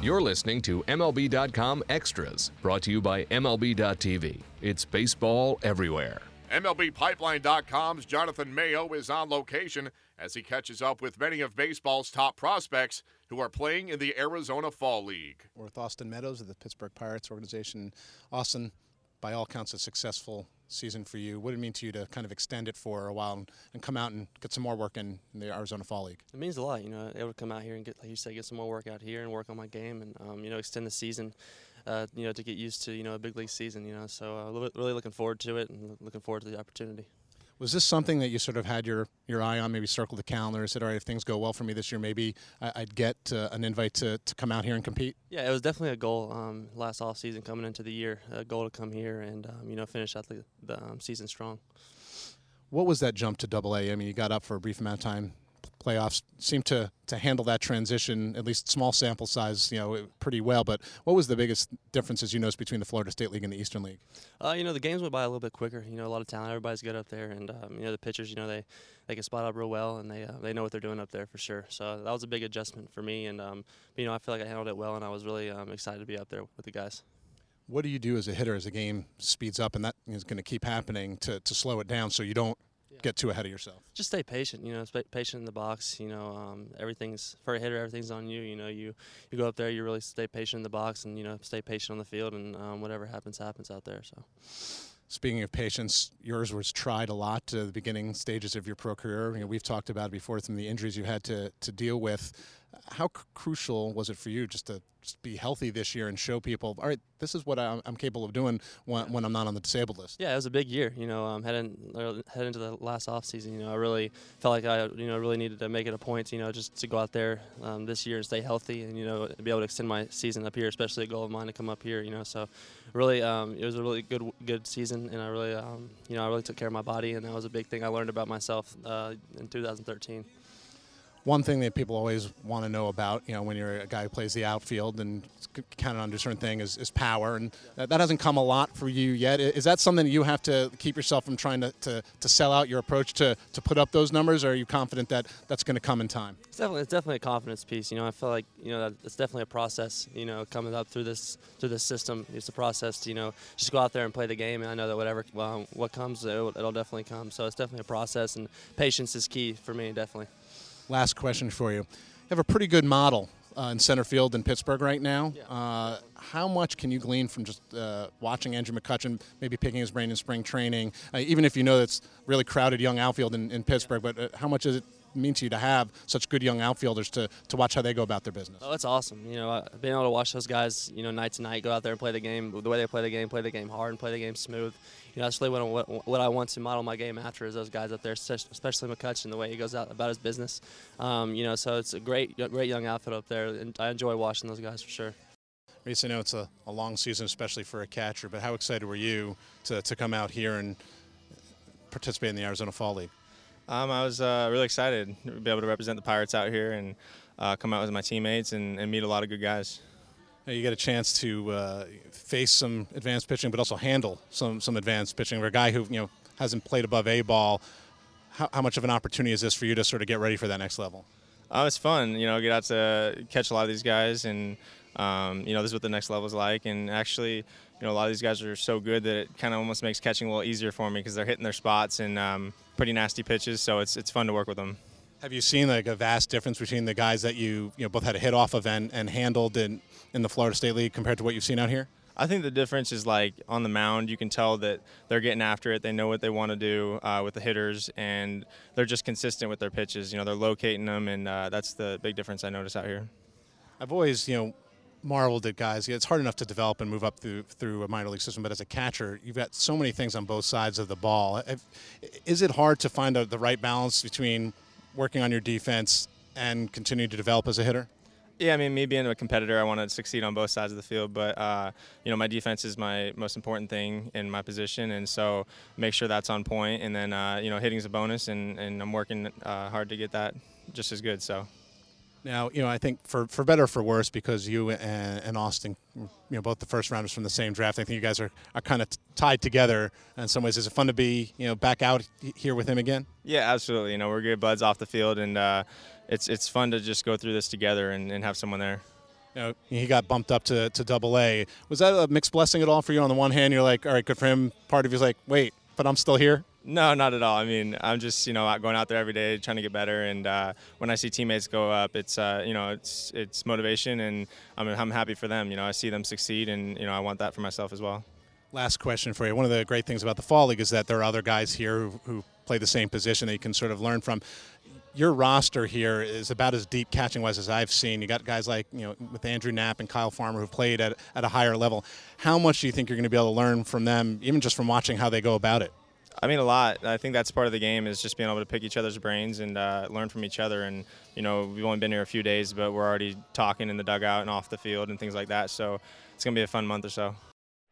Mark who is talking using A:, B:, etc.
A: You're listening to MLB.com Extras, brought to you by MLB.tv. It's baseball everywhere.
B: MLBPipeline.com's Jonathan Mayo is on location as he catches up with many of baseball's top prospects who are playing in the Arizona Fall League.
C: We're with Austin Meadows of the Pittsburgh Pirates organization. Austin, by all counts, a successful season for you. What did it mean to you to kind of extend it for a while and, and come out and get some more work in, in, the Arizona Fall League?
D: It means a lot, you know, able to come out here and get, like you said, get some more work out here and work on my game and, um, you know, extend the season, uh, you know, to get used to, you know, a big league season, you know. So uh, really looking forward to it and looking forward to the opportunity.
C: Was this something that you sort of had your, your eye on, maybe circled the calendar and said, all right, if things go well for me this year, maybe I'd get uh, an invite to, to come out here and compete?
D: Yeah, it was definitely a goal um, last off season coming into the year, a goal to come here and, um, you know, finish out the, the um, season strong.
C: What was that jump to double A? I mean, you got up for a brief amount of time playoffs seem to to handle that transition, at least small sample size, you know, pretty well. But what was the biggest differences you noticed between the Florida State League and the Eastern League?
D: Uh, you know, the games went by a little bit quicker. You know, a lot of talent. Everybody's good up there, and um, you know, the pitchers. You know, they they can spot up real well, and they uh, they know what they're doing up there for sure. So that was a big adjustment for me, and um, you know, I feel like I handled it well, and I was really um, excited to be up there with the guys.
C: What do you do as a hitter as the game speeds up, and that is going to keep happening to, to slow it down so you don't get too ahead of yourself.
D: Just stay patient. You know, stay patient in the box. You know, um, everything's for a hitter. Everything's on you. You know, you you go up there. You really stay patient in the box, and you know, stay patient on the field, and um, whatever happens, happens out there. So.
C: Speaking of patience, yours was tried a lot to the beginning stages of your pro career. You know, we've talked about it before some of the injuries you had to, to deal with. How crucial was it for you just to just be healthy this year and show people, all right, this is what I'm, I'm capable of doing when, when, I'm not on the disabled list?
D: Yeah, it was a big year. You know, um, heading head into the last off season. You know, I really felt like I you know really needed to make it a point. You know, just to go out there um, this year and stay healthy, and you know, be able to extend my season up here, especially a goal of mine to come up here. You know, so really, um, it was a really good good season, and I really, um, you know, I really took care of my body, and that was a big thing I learned about myself uh, in 2013
C: one thing that people always want to know about, you know, when you're a guy who plays the outfield and kind of under certain thing is, is power, and that, that, hasn't come a lot for you yet. Is that something you have to keep yourself from trying to, to, to sell out your approach to, to put up those numbers, or are you confident that that's going to come in time?
D: It's definitely it's definitely a confidence piece. You know, I feel like you know it's definitely a process. You know, coming up through this through this system, it's a process. To, you know, just go out there and play the game, and I know that whatever well, what comes, it'll, it'll definitely come. So it's definitely a process, and patience is key for me, definitely
C: last question for you. You have a pretty good model uh, in center field in Pittsburgh right now. Uh, how much can you glean from just uh, watching Andrew McCutchen, maybe picking his brain in spring training, uh, even if you know it's really crowded young outfield in, in Pittsburgh, but uh, how much is it mean to you to have such good young outfielders to, to watch how they go about their business?
D: Oh, it's awesome. You know, being able to watch those guys, you know, night to night, go out there and play the game, the way they play the game, play the game hard and play the game smooth. You know, that's really what, what, I want to model my game after is those guys up there, especially McCutchen, the way he goes out about his business. Um, you know, so it's a great, great young outfit up there, and I enjoy watching those guys for sure.
C: Reese, I know it's a, a long season, especially for a catcher, but how excited were you to, to come out here and participate in the Arizona Fall League?
E: Um, I was uh, really excited to be able to represent the Pirates out here and uh, come out with my teammates and, and, meet a lot of good guys.
C: You get a chance to uh, face some advanced pitching, but also handle some some advanced pitching. For a guy who you know hasn't played above A ball, how, how much of an opportunity is this for you to sort of get ready for that next level?
E: Oh, it's fun. You know, get out to catch a lot of these guys, and um, you know, this is what the next level is like. And actually, you know, a lot of these guys are so good that it kind of almost makes catching a little easier for me because they're hitting their spots and um, pretty nasty pitches. So it's it's fun to work with them.
C: Have you seen like a vast difference between the guys that you you know both had a hit off of and, and handled in in the Florida State League compared to what you've seen out here?
E: I think the difference is like on the mound, you can tell that they're getting after it. They know what they want to do uh, with the hitters, and they're just consistent with their pitches. You know, they're locating them, and uh, that's the big difference I notice out here.
C: I've always, you know, marveled at guys. It's hard enough to develop and move up through through a minor league system, but as a catcher, you've got so many things on both sides of the ball. Is it hard to find the right balance between working on your defense and continuing to develop as a hitter?
E: Yeah, I mean, me being a competitor, I want to succeed on both sides of the field. But uh, you know, my defense is my most important thing in my position, and so make sure that's on point. And then uh, you know, hitting is a bonus, and, and I'm working uh, hard to get that just as good. So.
C: Now, you know, I think for, for better or for worse, because you and, and Austin, you know, both the first rounders from the same draft, I think you guys are, are kind of tied together in some ways. Is it fun to be, you know, back out here with him again?
E: Yeah, absolutely. You know, we're good buds off the field, and uh, it's it's fun to just go through this together and, and have someone there.
C: You know, he got bumped up to, to double A. Was that a mixed blessing at all for you? On the one hand, you're like, all right, good for him. Part of you's like, wait, but I'm still here.
E: No, not at all. I mean, I'm just you know going out there every day trying to get better, and uh, when I see teammates go up, it's uh, you know it's it's motivation, and I'm I'm happy for them. You know, I see them succeed, and you know I want that for myself as well.
C: Last question for you. One of the great things about the Fall League is that there are other guys here who, who play the same position that you can sort of learn from. Your roster here is about as deep catching wise as I've seen. You got guys like, you know, with Andrew Knapp and Kyle Farmer who've played at, at a higher level. How much do you think you're going to be able to learn from them, even just from watching how they go about it?
E: I mean, a lot. I think that's part of the game is just being able to pick each other's brains and uh, learn from each other. And you know, we've only been here a few days, but we're already talking in the dugout and off the field and things like that. So it's gonna be a fun month or so.